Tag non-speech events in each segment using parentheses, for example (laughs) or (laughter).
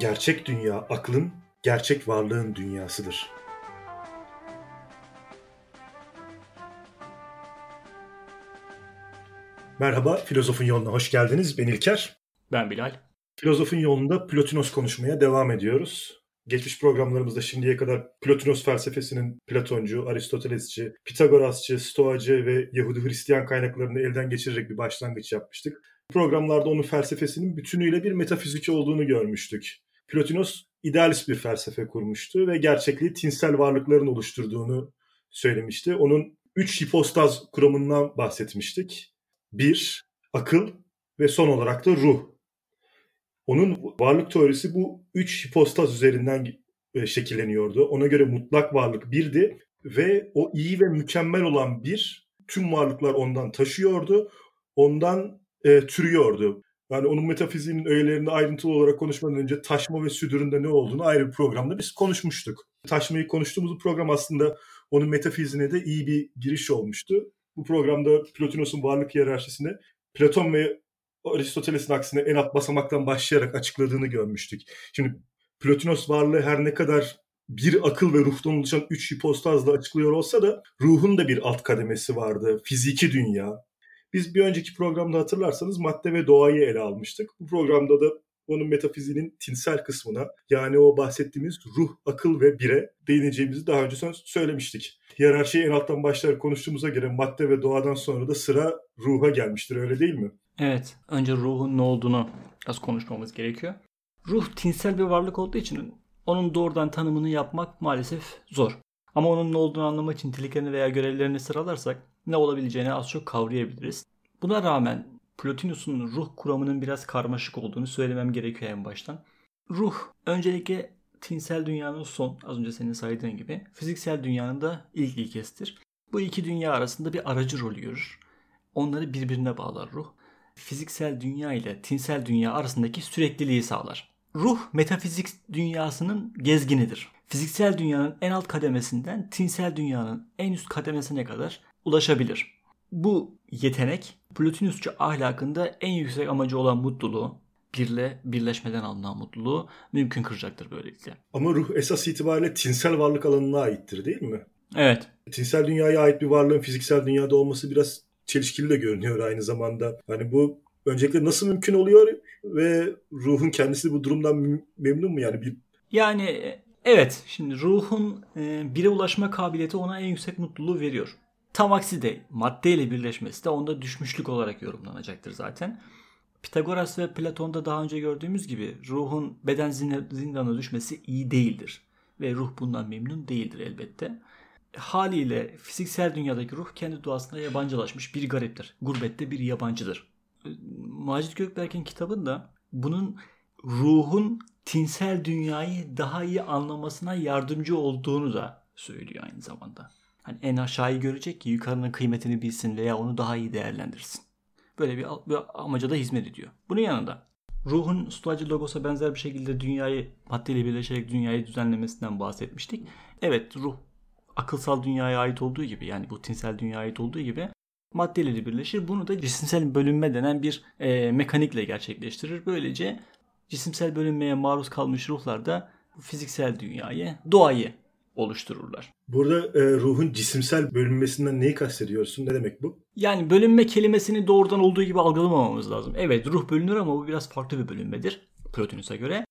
Gerçek dünya aklın, gerçek varlığın dünyasıdır. Merhaba, Filozofun Yoluna hoş geldiniz. Ben İlker. Ben Bilal. Filozofun Yolunda Plotinos konuşmaya devam ediyoruz. Geçmiş programlarımızda şimdiye kadar Plotinos felsefesinin Platoncu, Aristotelesçi, Pitagorasçı, Stoacı ve Yahudi Hristiyan kaynaklarını elden geçirerek bir başlangıç yapmıştık. Programlarda onun felsefesinin bütünüyle bir metafizik olduğunu görmüştük. Plotinos idealist bir felsefe kurmuştu ve gerçekliği tinsel varlıkların oluşturduğunu söylemişti. Onun üç hipostaz kuramından bahsetmiştik. Bir, akıl ve son olarak da ruh. Onun varlık teorisi bu üç hipostaz üzerinden e, şekilleniyordu. Ona göre mutlak varlık birdi ve o iyi ve mükemmel olan bir tüm varlıklar ondan taşıyordu. Ondan e, türüyordu. Yani onun metafiziğinin öğelerinde ayrıntılı olarak konuşmadan önce taşma ve südüründe ne olduğunu ayrı bir programda biz konuşmuştuk. Taşmayı konuştuğumuz program aslında onun metafiziğine de iyi bir giriş olmuştu. Bu programda Plotinos'un varlık hiyerarşisini Platon ve Aristoteles'in aksine en alt basamaktan başlayarak açıkladığını görmüştük. Şimdi Plotinos varlığı her ne kadar bir akıl ve ruhtan oluşan üç hipostazla açıklıyor olsa da ruhun da bir alt kademesi vardı. Fiziki dünya, biz bir önceki programda hatırlarsanız madde ve doğayı ele almıştık. Bu programda da onun metafiziğinin tinsel kısmına yani o bahsettiğimiz ruh, akıl ve bire değineceğimizi daha önce söylemiştik. Hiyerarşiyi en alttan başlayarak konuştuğumuza göre madde ve doğadan sonra da sıra ruha gelmiştir öyle değil mi? Evet. Önce ruhun ne olduğunu az konuşmamız gerekiyor. Ruh tinsel bir varlık olduğu için onun doğrudan tanımını yapmak maalesef zor. Ama onun ne olduğunu anlamak için niteliklerini veya görevlerini sıralarsak ne olabileceğini az çok kavrayabiliriz. Buna rağmen Plotinus'un ruh kuramının biraz karmaşık olduğunu söylemem gerekiyor en baştan. Ruh öncelikle tinsel dünyanın son, az önce senin saydığın gibi, fiziksel dünyanın da ilk ilkesidir. Bu iki dünya arasında bir aracı rol görür. Onları birbirine bağlar ruh. Fiziksel dünya ile tinsel dünya arasındaki sürekliliği sağlar. Ruh metafizik dünyasının gezginidir. Fiziksel dünyanın en alt kademesinden tinsel dünyanın en üst kademesine kadar ulaşabilir. Bu yetenek Plotinusçu ahlakında en yüksek amacı olan mutluluğu, birle birleşmeden alınan mutluluğu mümkün kıracaktır böylelikle. Ama ruh esas itibariyle tinsel varlık alanına aittir değil mi? Evet. Tinsel dünyaya ait bir varlığın fiziksel dünyada olması biraz çelişkili de görünüyor aynı zamanda. Hani bu öncelikle nasıl mümkün oluyor ve ruhun kendisi bu durumdan memnun mu yani bir yani e, evet şimdi ruhun e, bire ulaşma kabiliyeti ona en yüksek mutluluğu veriyor. Tam aksi de maddeyle birleşmesi de onda düşmüşlük olarak yorumlanacaktır zaten. Pitagoras ve Platon'da daha önce gördüğümüz gibi ruhun beden zindana düşmesi iyi değildir. Ve ruh bundan memnun değildir elbette. Haliyle fiziksel dünyadaki ruh kendi doğasına yabancılaşmış bir gariptir. Gurbette bir yabancıdır. Macit Gökberk'in kitabında bunun ruhun tinsel dünyayı daha iyi anlamasına yardımcı olduğunu da söylüyor aynı zamanda. Hani en aşağıyı görecek ki yukarının kıymetini bilsin veya onu daha iyi değerlendirsin. Böyle bir, bir amaca da hizmet ediyor. Bunun yanında ruhun stoacı logosa benzer bir şekilde dünyayı maddeyle birleşerek dünyayı düzenlemesinden bahsetmiştik. Evet ruh akılsal dünyaya ait olduğu gibi yani bu tinsel dünyaya ait olduğu gibi maddeleri birleşir. Bunu da cisimsel bölünme denen bir e, mekanikle gerçekleştirir. Böylece cisimsel bölünmeye maruz kalmış ruhlar da fiziksel dünyayı, doğayı oluştururlar. Burada e, ruhun cisimsel bölünmesinden neyi kastediyorsun? Ne demek bu? Yani bölünme kelimesini doğrudan olduğu gibi algılamamamız lazım. Evet ruh bölünür ama bu biraz farklı bir bölünmedir Plotinus'a göre.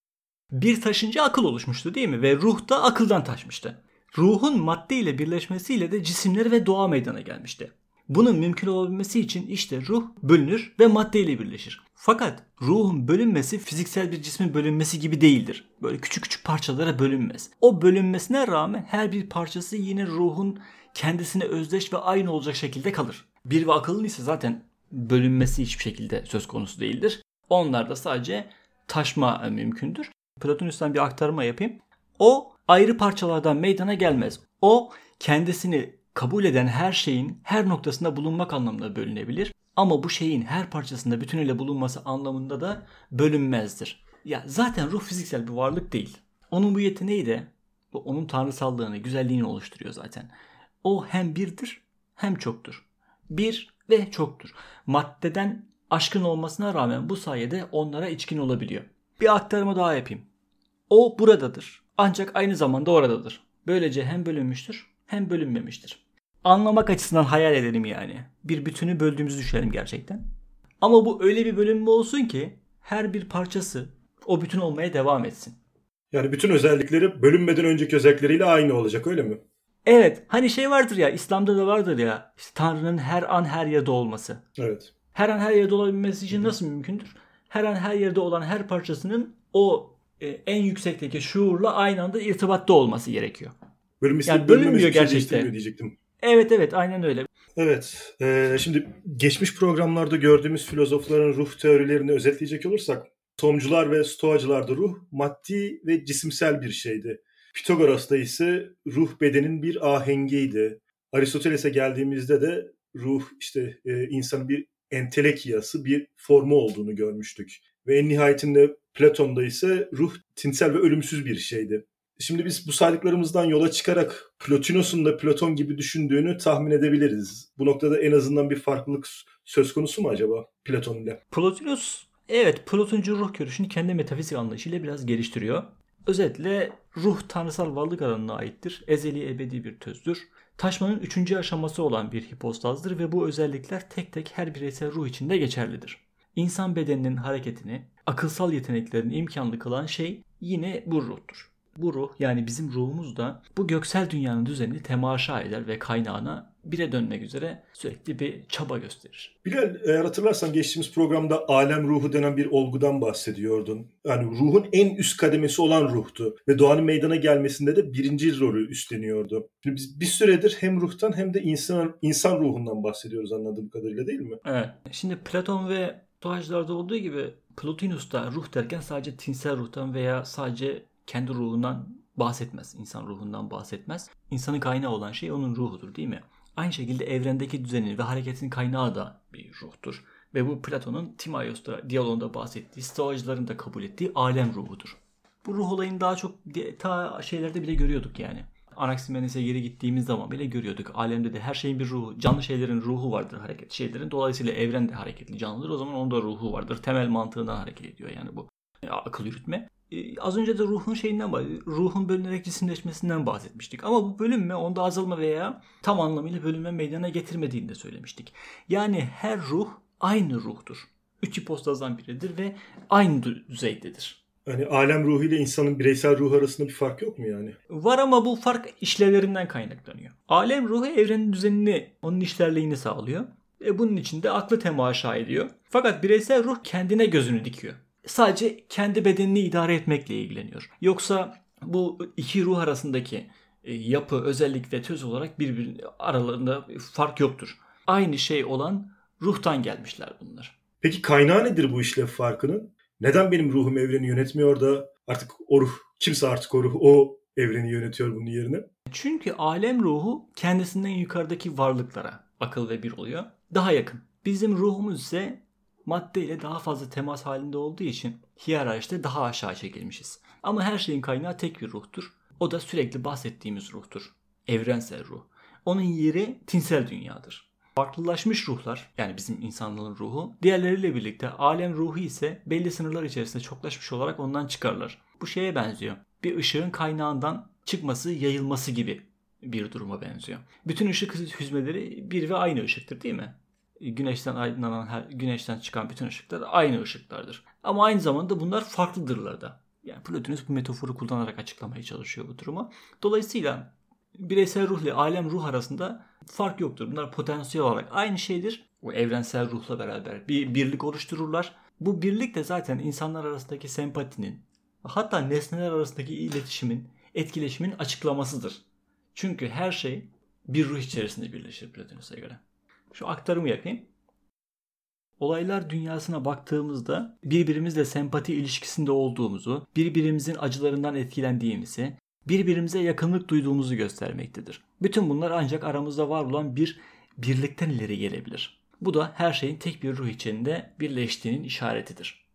Bir taşınca akıl oluşmuştu değil mi? Ve ruh da akıldan taşmıştı. Ruhun madde ile birleşmesiyle de cisimler ve doğa meydana gelmişti. Bunun mümkün olabilmesi için işte ruh bölünür ve maddeyle birleşir. Fakat ruhun bölünmesi fiziksel bir cismin bölünmesi gibi değildir. Böyle küçük küçük parçalara bölünmez. O bölünmesine rağmen her bir parçası yine ruhun kendisine özdeş ve aynı olacak şekilde kalır. Bir ve akıllı ise zaten bölünmesi hiçbir şekilde söz konusu değildir. Onlarda sadece taşma mümkündür. Platonus'tan bir aktarma yapayım. O ayrı parçalardan meydana gelmez. O kendisini kabul eden her şeyin her noktasında bulunmak anlamında bölünebilir. Ama bu şeyin her parçasında bütünüyle bulunması anlamında da bölünmezdir. Ya zaten ruh fiziksel bir varlık değil. Onun bu yeteneği de onun tanrısallığını, güzelliğini oluşturuyor zaten. O hem birdir hem çoktur. Bir ve çoktur. Maddeden aşkın olmasına rağmen bu sayede onlara içkin olabiliyor. Bir aktarımı daha yapayım. O buradadır. Ancak aynı zamanda oradadır. Böylece hem bölünmüştür hem bölünmemiştir. Anlamak açısından hayal edelim yani. Bir bütünü böldüğümüzü düşünelim gerçekten. Ama bu öyle bir bölünme olsun ki her bir parçası o bütün olmaya devam etsin. Yani bütün özellikleri bölünmeden önceki özellikleriyle aynı olacak öyle mi? Evet hani şey vardır ya İslam'da da vardır ya işte Tanrı'nın her an her yerde olması. Evet. Her an her yerde olabilmesi için nasıl mümkündür? Her an her yerde olan her parçasının o e, en yüksekteki şuurla aynı anda irtibatta olması gerekiyor. Bölünmesi Yani bölünmüyor şey gerçekten. diyecektim. Evet evet aynen öyle. Evet. e, şimdi geçmiş programlarda gördüğümüz filozofların ruh teorilerini özetleyecek olursak Tomcular ve Stoacılarda ruh maddi ve cisimsel bir şeydi. Pitagoras'ta ise ruh bedenin bir ahengiydi. Aristoteles'e geldiğimizde de ruh işte e, insanın bir entelekiyası, bir formu olduğunu görmüştük. Ve en nihayetinde Platon'da ise ruh tinsel ve ölümsüz bir şeydi. Şimdi biz bu saydıklarımızdan yola çıkarak Plotinos'un da Platon gibi düşündüğünü tahmin edebiliriz. Bu noktada en azından bir farklılık söz konusu mu acaba Platon ile? Plotinus evet Platoncu ruh görüşünü kendi metafizik anlayışıyla biraz geliştiriyor. Özetle ruh tanrısal varlık alanına aittir. Ezeli ebedi bir tözdür. Taşmanın üçüncü aşaması olan bir hipostazdır ve bu özellikler tek tek her bireysel ruh içinde geçerlidir. İnsan bedeninin hareketini, akılsal yeteneklerini imkanlı kılan şey yine bu ruhtur. Bu ruh yani bizim ruhumuz da bu göksel dünyanın düzenini temaşa eder ve kaynağına bire dönmek üzere sürekli bir çaba gösterir. Bilal eğer hatırlarsan geçtiğimiz programda alem ruhu denen bir olgudan bahsediyordun. Yani ruhun en üst kademesi olan ruhtu ve doğanın meydana gelmesinde de birinci rolü üstleniyordu. Şimdi biz bir süredir hem ruhtan hem de insan insan ruhundan bahsediyoruz anladığım kadarıyla değil mi? Evet. Şimdi Platon ve Stoacılarda olduğu gibi Plotinus da ruh derken sadece tinsel ruhtan veya sadece kendi ruhundan bahsetmez. İnsan ruhundan bahsetmez. İnsanın kaynağı olan şey onun ruhudur değil mi? Aynı şekilde evrendeki düzenin ve hareketin kaynağı da bir ruhtur. Ve bu Platon'un Timaios'ta diyaloğunda bahsettiği, Stoacıların da kabul ettiği alem ruhudur. Bu ruh olayını daha çok ta şeylerde bile görüyorduk yani. Anaximenes'e geri gittiğimiz zaman bile görüyorduk. Alemde de her şeyin bir ruhu, canlı şeylerin ruhu vardır hareket şeylerin. Dolayısıyla evren de hareketli canlıdır. O zaman onun da ruhu vardır. Temel mantığından hareket ediyor yani bu e, akıl yürütme. E, Az önce de ruhun şeyinden. Ruhun bölünerek cisimleşmesinden bahsetmiştik. Ama bu bölünme onda azalma veya tam anlamıyla bölünme meydana getirmediğini de söylemiştik. Yani her ruh aynı ruhtur. Üç hipostazdan biridir ve aynı dü- düzeydedir. Hani alem ruhu ile insanın bireysel ruh arasında bir fark yok mu yani? Var ama bu fark işlevlerinden kaynaklanıyor. Alem ruhu evrenin düzenini, onun işlerliğini sağlıyor. E bunun için de aklı temaşa ediyor. Fakat bireysel ruh kendine gözünü dikiyor. Sadece kendi bedenini idare etmekle ilgileniyor. Yoksa bu iki ruh arasındaki e, yapı, özellik ve töz olarak birbirinin aralarında fark yoktur. Aynı şey olan ruhtan gelmişler bunlar. Peki kaynağı nedir bu işlev farkının? Neden benim ruhum evreni yönetmiyor da artık o ruh, kimse artık o ruh, o evreni yönetiyor bunun yerine? Çünkü alem ruhu kendisinden yukarıdaki varlıklara akıl ve bir oluyor. Daha yakın. Bizim ruhumuz ise madde ile daha fazla temas halinde olduğu için hiyerarşide daha aşağı çekilmişiz. Ama her şeyin kaynağı tek bir ruhtur. O da sürekli bahsettiğimiz ruhtur. Evrensel ruh. Onun yeri tinsel dünyadır. Farklılaşmış ruhlar yani bizim insanlığın ruhu diğerleriyle birlikte alem ruhu ise belli sınırlar içerisinde çoklaşmış olarak ondan çıkarlar. Bu şeye benziyor. Bir ışığın kaynağından çıkması, yayılması gibi bir duruma benziyor. Bütün ışık hüzmeleri bir ve aynı ışıktır değil mi? Güneşten aydınlanan, her, güneşten çıkan bütün ışıklar aynı ışıklardır. Ama aynı zamanda bunlar farklıdırlar da. Yani Plotinus bu metaforu kullanarak açıklamaya çalışıyor bu durumu. Dolayısıyla bireysel ruh ile alem ruh arasında fark yoktur. Bunlar potansiyel olarak aynı şeydir. O evrensel ruhla beraber bir birlik oluştururlar. Bu birlik de zaten insanlar arasındaki sempatinin, hatta nesneler arasındaki iletişimin, etkileşimin açıklamasıdır. Çünkü her şey bir ruh içerisinde birleşir Plotinus'a göre. Şu aktarımı yapayım. Olaylar dünyasına baktığımızda birbirimizle sempati ilişkisinde olduğumuzu, birbirimizin acılarından etkilendiğimizi, birbirimize yakınlık duyduğumuzu göstermektedir. Bütün bunlar ancak aramızda var olan bir birlikten ileri gelebilir. Bu da her şeyin tek bir ruh içinde birleştiğinin işaretidir.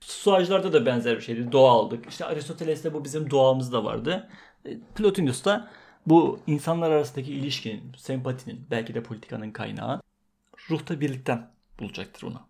Stoacılarda da benzer bir şeydi. Doğaldık. İşte Aristoteles'te bu bizim doğamızda vardı. E, Plotinus'ta bu insanlar arasındaki ilişkinin, sempatinin, belki de politikanın kaynağı ruhta birlikten bulacaktır onu.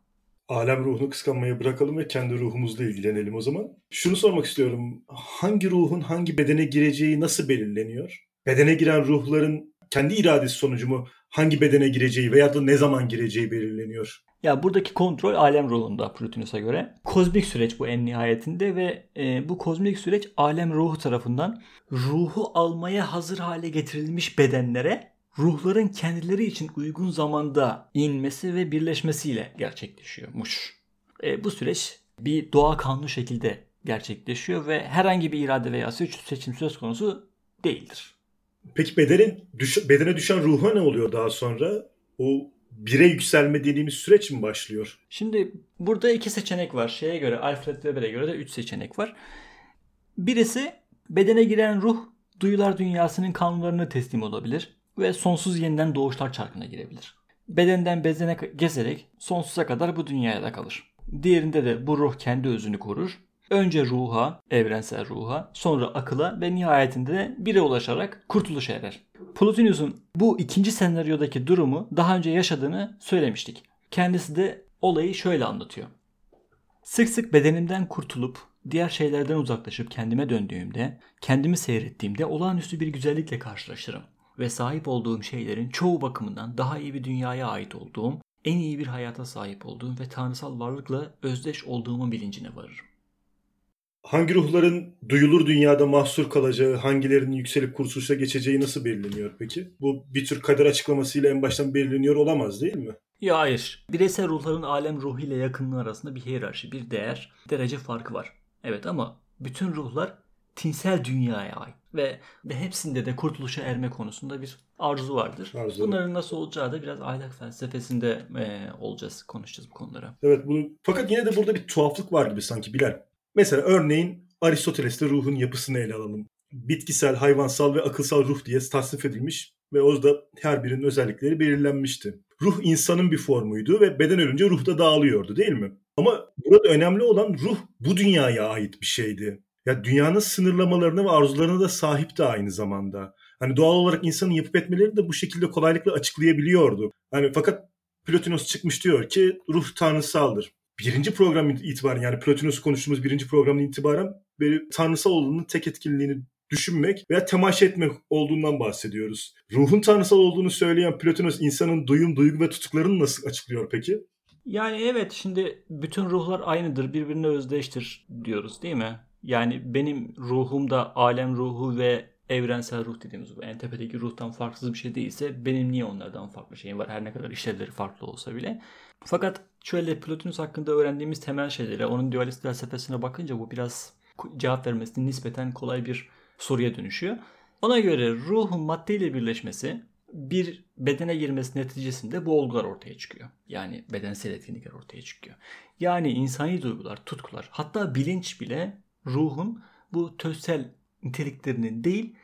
alem ruhunu kıskanmayı bırakalım ve kendi ruhumuzla ilgilenelim o zaman. Şunu sormak istiyorum. Hangi ruhun hangi bedene gireceği nasıl belirleniyor? Bedene giren ruhların kendi iradesi sonucu mu hangi bedene gireceği veya da ne zaman gireceği belirleniyor? Ya buradaki kontrol alem ruhunda Plotinus'a göre. Kozmik süreç bu en nihayetinde ve e, bu kozmik süreç alem ruhu tarafından ruhu almaya hazır hale getirilmiş bedenlere ruhların kendileri için uygun zamanda inmesi ve birleşmesiyle gerçekleşiyormuş. E, bu süreç bir doğa kanunu şekilde gerçekleşiyor ve herhangi bir irade veya seçim söz konusu değildir. Peki bedenin düş bedene düşen ruha ne oluyor daha sonra? O bire yükselme dediğimiz süreç mi başlıyor? Şimdi burada iki seçenek var. Şeye göre Alfred Weber'e göre de üç seçenek var. Birisi bedene giren ruh duyular dünyasının kanunlarını teslim olabilir ve sonsuz yeniden doğuşlar çarkına girebilir. Bedenden bezene gezerek sonsuza kadar bu dünyaya da kalır. Diğerinde de bu ruh kendi özünü korur. Önce ruha, evrensel ruha, sonra akıla ve nihayetinde de bire ulaşarak kurtuluşa erer. Plotinus'un bu ikinci senaryodaki durumu daha önce yaşadığını söylemiştik. Kendisi de olayı şöyle anlatıyor. Sık sık bedenimden kurtulup diğer şeylerden uzaklaşıp kendime döndüğümde, kendimi seyrettiğimde olağanüstü bir güzellikle karşılaşırım ve sahip olduğum şeylerin çoğu bakımından daha iyi bir dünyaya ait olduğum, en iyi bir hayata sahip olduğum ve tanrısal varlıkla özdeş olduğumun bilincine varırım. Hangi ruhların duyulur dünyada mahsur kalacağı, hangilerinin yükselip kurtuluşa geçeceği nasıl belirleniyor peki? Bu bir tür kader açıklamasıyla en baştan belirleniyor olamaz değil mi? Ya hayır. Bireysel ruhların alem ruhu ile yakınlığı arasında bir hiyerarşi, bir değer, derece farkı var. Evet ama bütün ruhlar tinsel dünyaya ait ve, hepsinde de kurtuluşa erme konusunda bir arzu vardır. Arzu. Bunların nasıl olacağı da biraz ahlak felsefesinde e, olacağız, konuşacağız bu konulara. Evet bunu fakat yine de burada bir tuhaflık var gibi sanki Bilal. Mesela örneğin Aristoteles'te ruhun yapısını ele alalım. Bitkisel, hayvansal ve akılsal ruh diye tasnif edilmiş ve orada her birinin özellikleri belirlenmişti. Ruh insanın bir formuydu ve beden ölünce ruh da dağılıyordu değil mi? Ama burada önemli olan ruh bu dünyaya ait bir şeydi. Ya dünyanın sınırlamalarına ve arzularına da sahip de aynı zamanda. Hani doğal olarak insanın yapıp etmeleri de bu şekilde kolaylıkla açıklayabiliyordu. Hani fakat Plotinos çıkmış diyor ki ruh tanrısaldır birinci program itibaren yani Plotinus konuştuğumuz birinci programdan itibaren böyle tanrısal olduğunu tek etkinliğini düşünmek veya temaşa etmek olduğundan bahsediyoruz. Ruhun tanrısal olduğunu söyleyen Plotinus insanın duyum, duygu ve tutuklarını nasıl açıklıyor peki? Yani evet şimdi bütün ruhlar aynıdır, birbirine özdeştir diyoruz değil mi? Yani benim ruhum da alem ruhu ve evrensel ruh dediğimiz bu en tepedeki ruhtan farksız bir şey değilse benim niye onlardan farklı şeyim var her ne kadar işlevleri farklı olsa bile. Fakat şöyle Plotinus hakkında öğrendiğimiz temel şeylere onun dualist felsefesine bakınca bu biraz cevap vermesi nispeten kolay bir soruya dönüşüyor. Ona göre ruhun maddeyle birleşmesi bir bedene girmesi neticesinde bu olgular ortaya çıkıyor. Yani bedensel etkinlikler ortaya çıkıyor. Yani insani duygular, tutkular hatta bilinç bile ruhun bu tözsel niteliklerinin değil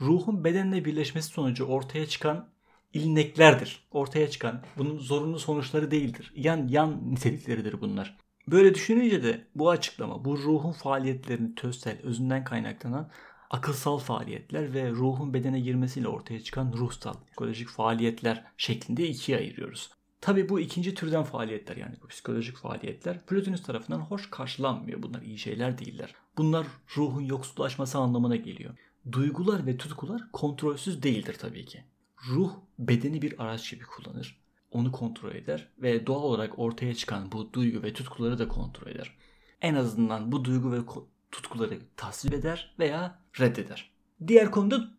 ruhun bedenle birleşmesi sonucu ortaya çıkan ilneklerdir. Ortaya çıkan bunun zorunlu sonuçları değildir. Yan yan nitelikleridir bunlar. Böyle düşününce de bu açıklama bu ruhun faaliyetlerini tözsel, özünden kaynaklanan akılsal faaliyetler ve ruhun bedene girmesiyle ortaya çıkan ruhsal, psikolojik faaliyetler şeklinde ikiye ayırıyoruz. Tabi bu ikinci türden faaliyetler yani bu psikolojik faaliyetler Plotinus tarafından hoş karşılanmıyor. Bunlar iyi şeyler değiller. Bunlar ruhun yoksullaşması anlamına geliyor. Duygular ve tutkular kontrolsüz değildir tabii ki. Ruh bedeni bir araç gibi kullanır. Onu kontrol eder ve doğal olarak ortaya çıkan bu duygu ve tutkuları da kontrol eder. En azından bu duygu ve tutkuları tasvip eder veya reddeder. Diğer konuda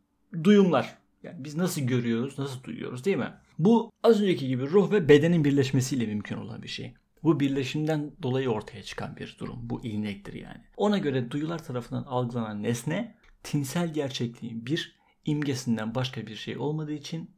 duyumlar. Yani biz nasıl görüyoruz, nasıl duyuyoruz değil mi? Bu az önceki gibi ruh ve bedenin birleşmesiyle mümkün olan bir şey. Bu birleşimden dolayı ortaya çıkan bir durum. Bu ilnektir yani. Ona göre duyular tarafından algılanan nesne tinsel gerçekliğin bir imgesinden başka bir şey olmadığı için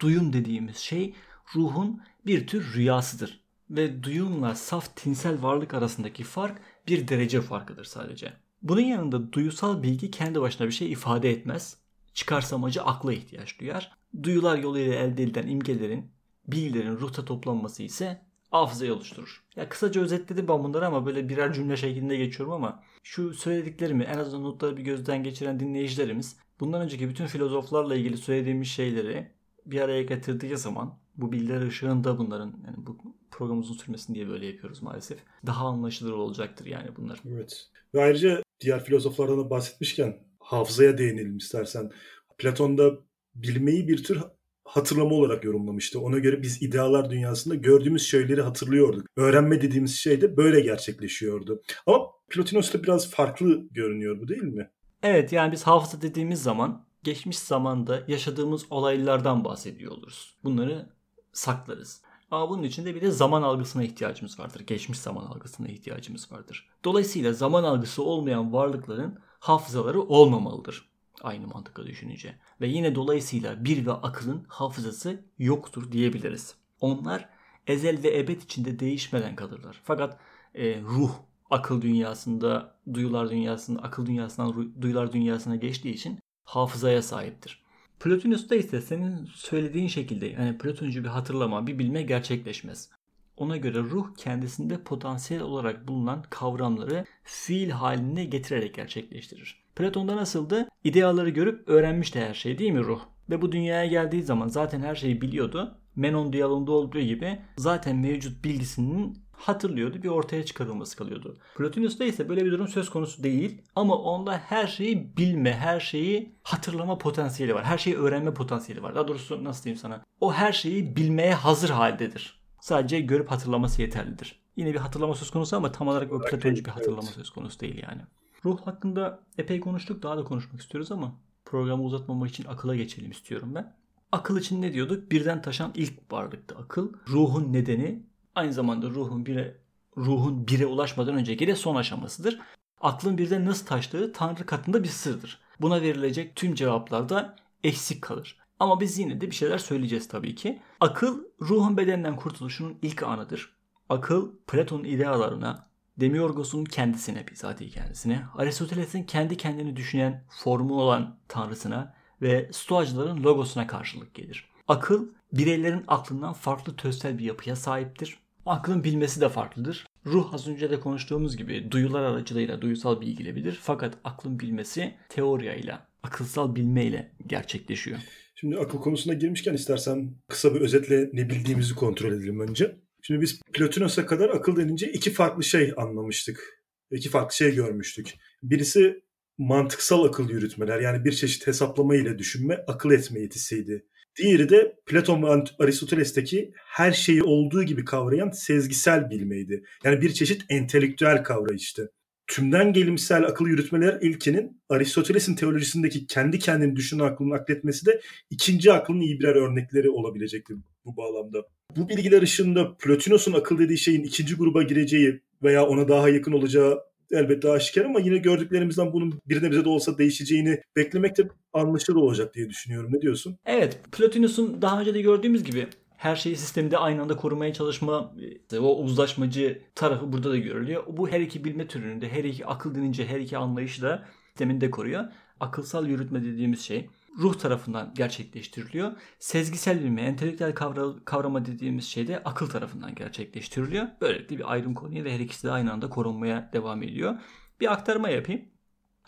duyum dediğimiz şey ruhun bir tür rüyasıdır. Ve duyumla saf tinsel varlık arasındaki fark bir derece farkıdır sadece. Bunun yanında duyusal bilgi kendi başına bir şey ifade etmez. Çıkarsamacı akla ihtiyaç duyar. Duyular yoluyla elde edilen imgelerin, bilgilerin ruhta toplanması ise hafızayı oluşturur. Ya kısaca özetledim ben bunları ama böyle birer cümle şeklinde geçiyorum ama şu söylediklerimi en azından notları bir gözden geçiren dinleyicilerimiz bundan önceki bütün filozoflarla ilgili söylediğimiz şeyleri bir araya getirdiği zaman bu bilgiler ışığında bunların yani bu program uzun sürmesin diye böyle yapıyoruz maalesef. Daha anlaşılır olacaktır yani bunlar. Evet. Ve ayrıca diğer filozoflardan da bahsetmişken hafızaya değinelim istersen. Platon'da bilmeyi bir tür hatırlama olarak yorumlamıştı. Ona göre biz idealar dünyasında gördüğümüz şeyleri hatırlıyorduk. Öğrenme dediğimiz şey de böyle gerçekleşiyordu. Ama Plotinos'ta biraz farklı görünüyor bu değil mi? Evet yani biz hafıza dediğimiz zaman geçmiş zamanda yaşadığımız olaylardan bahsediyor oluruz. Bunları saklarız. Ama bunun için de bir de zaman algısına ihtiyacımız vardır. Geçmiş zaman algısına ihtiyacımız vardır. Dolayısıyla zaman algısı olmayan varlıkların hafızaları olmamalıdır. Aynı mantıkla düşününce. Ve yine dolayısıyla bir ve akılın hafızası yoktur diyebiliriz. Onlar ezel ve ebed içinde değişmeden kalırlar. Fakat e, ruh akıl dünyasında, duyular dünyasında, akıl dünyasından duyular dünyasına geçtiği için hafızaya sahiptir. Plotinus'ta ise senin söylediğin şekilde yani Platoncu bir hatırlama, bir bilme gerçekleşmez. Ona göre ruh kendisinde potansiyel olarak bulunan kavramları fiil haline getirerek gerçekleştirir. Platon'da nasıldı? İdeaları görüp öğrenmişti her şeyi değil mi ruh? Ve bu dünyaya geldiği zaman zaten her şeyi biliyordu. Menon diyalogunda olduğu gibi zaten mevcut bilgisinin hatırlıyordu bir ortaya çıkarılması kalıyordu. Plotinus'ta ise böyle bir durum söz konusu değil ama onda her şeyi bilme, her şeyi hatırlama potansiyeli var. Her şeyi öğrenme potansiyeli var. Daha doğrusu nasıl diyeyim sana? O her şeyi bilmeye hazır haldedir. Sadece görüp hatırlaması yeterlidir. Yine bir hatırlama söz konusu ama tam olarak o platoncu bir hatırlama söz konusu değil yani. Ruh hakkında epey konuştuk. Daha da konuşmak istiyoruz ama programı uzatmamak için akıla geçelim istiyorum ben. Akıl için ne diyorduk? Birden taşan ilk varlıktı akıl. Ruhun nedeni aynı zamanda ruhun bire ruhun bire ulaşmadan önceki de son aşamasıdır. Aklın birden nasıl taştığı Tanrı katında bir sırdır. Buna verilecek tüm cevaplarda eksik kalır. Ama biz yine de bir şeyler söyleyeceğiz tabii ki. Akıl ruhun bedenden kurtuluşunun ilk anıdır. Akıl Platon'un idealarına, Demiurgos'un kendisine, bizatihi kendisine, Aristoteles'in kendi kendini düşünen formu olan tanrısına ve Stoacıların logosuna karşılık gelir. Akıl bireylerin aklından farklı tözsel bir yapıya sahiptir. Aklın bilmesi de farklıdır. Ruh az önce de konuştuğumuz gibi duyular aracılığıyla duysal bilgiyle bilir. Fakat aklın bilmesi teoriyayla, akılsal bilmeyle gerçekleşiyor. Şimdi akıl konusuna girmişken istersen kısa bir özetle ne bildiğimizi kontrol edelim önce. Şimdi biz Plotinos'a kadar akıl denince iki farklı şey anlamıştık. İki farklı şey görmüştük. Birisi mantıksal akıl yürütmeler yani bir çeşit hesaplama ile düşünme, akıl etme yetisiydi. Diğeri de Platon ve Aristoteles'teki her şeyi olduğu gibi kavrayan sezgisel bilmeydi. Yani bir çeşit entelektüel kavrayıştı. Tümden gelimsel akıl yürütmeler ilkinin Aristoteles'in teolojisindeki kendi kendini düşünen aklını akletmesi de ikinci aklın iyi birer örnekleri olabilecekti bu bağlamda. Bu bilgiler ışığında Plotinos'un akıl dediği şeyin ikinci gruba gireceği veya ona daha yakın olacağı elbette aşikar ama yine gördüklerimizden bunun bir nebze de olsa değişeceğini beklemek de anlaşılır olacak diye düşünüyorum. Ne diyorsun? Evet. Plotinus'un daha önce de gördüğümüz gibi her şeyi sistemde aynı anda korumaya çalışma o uzlaşmacı tarafı burada da görülüyor. Bu her iki bilme türünde her iki akıl denince her iki anlayışı da sisteminde koruyor. Akılsal yürütme dediğimiz şey ruh tarafından gerçekleştiriliyor. Sezgisel bilme, entelektüel kavra, kavrama dediğimiz şey de akıl tarafından gerçekleştiriliyor. Böylelikle bir ayrım konuyor ve her ikisi de aynı anda korunmaya devam ediyor. Bir aktarma yapayım.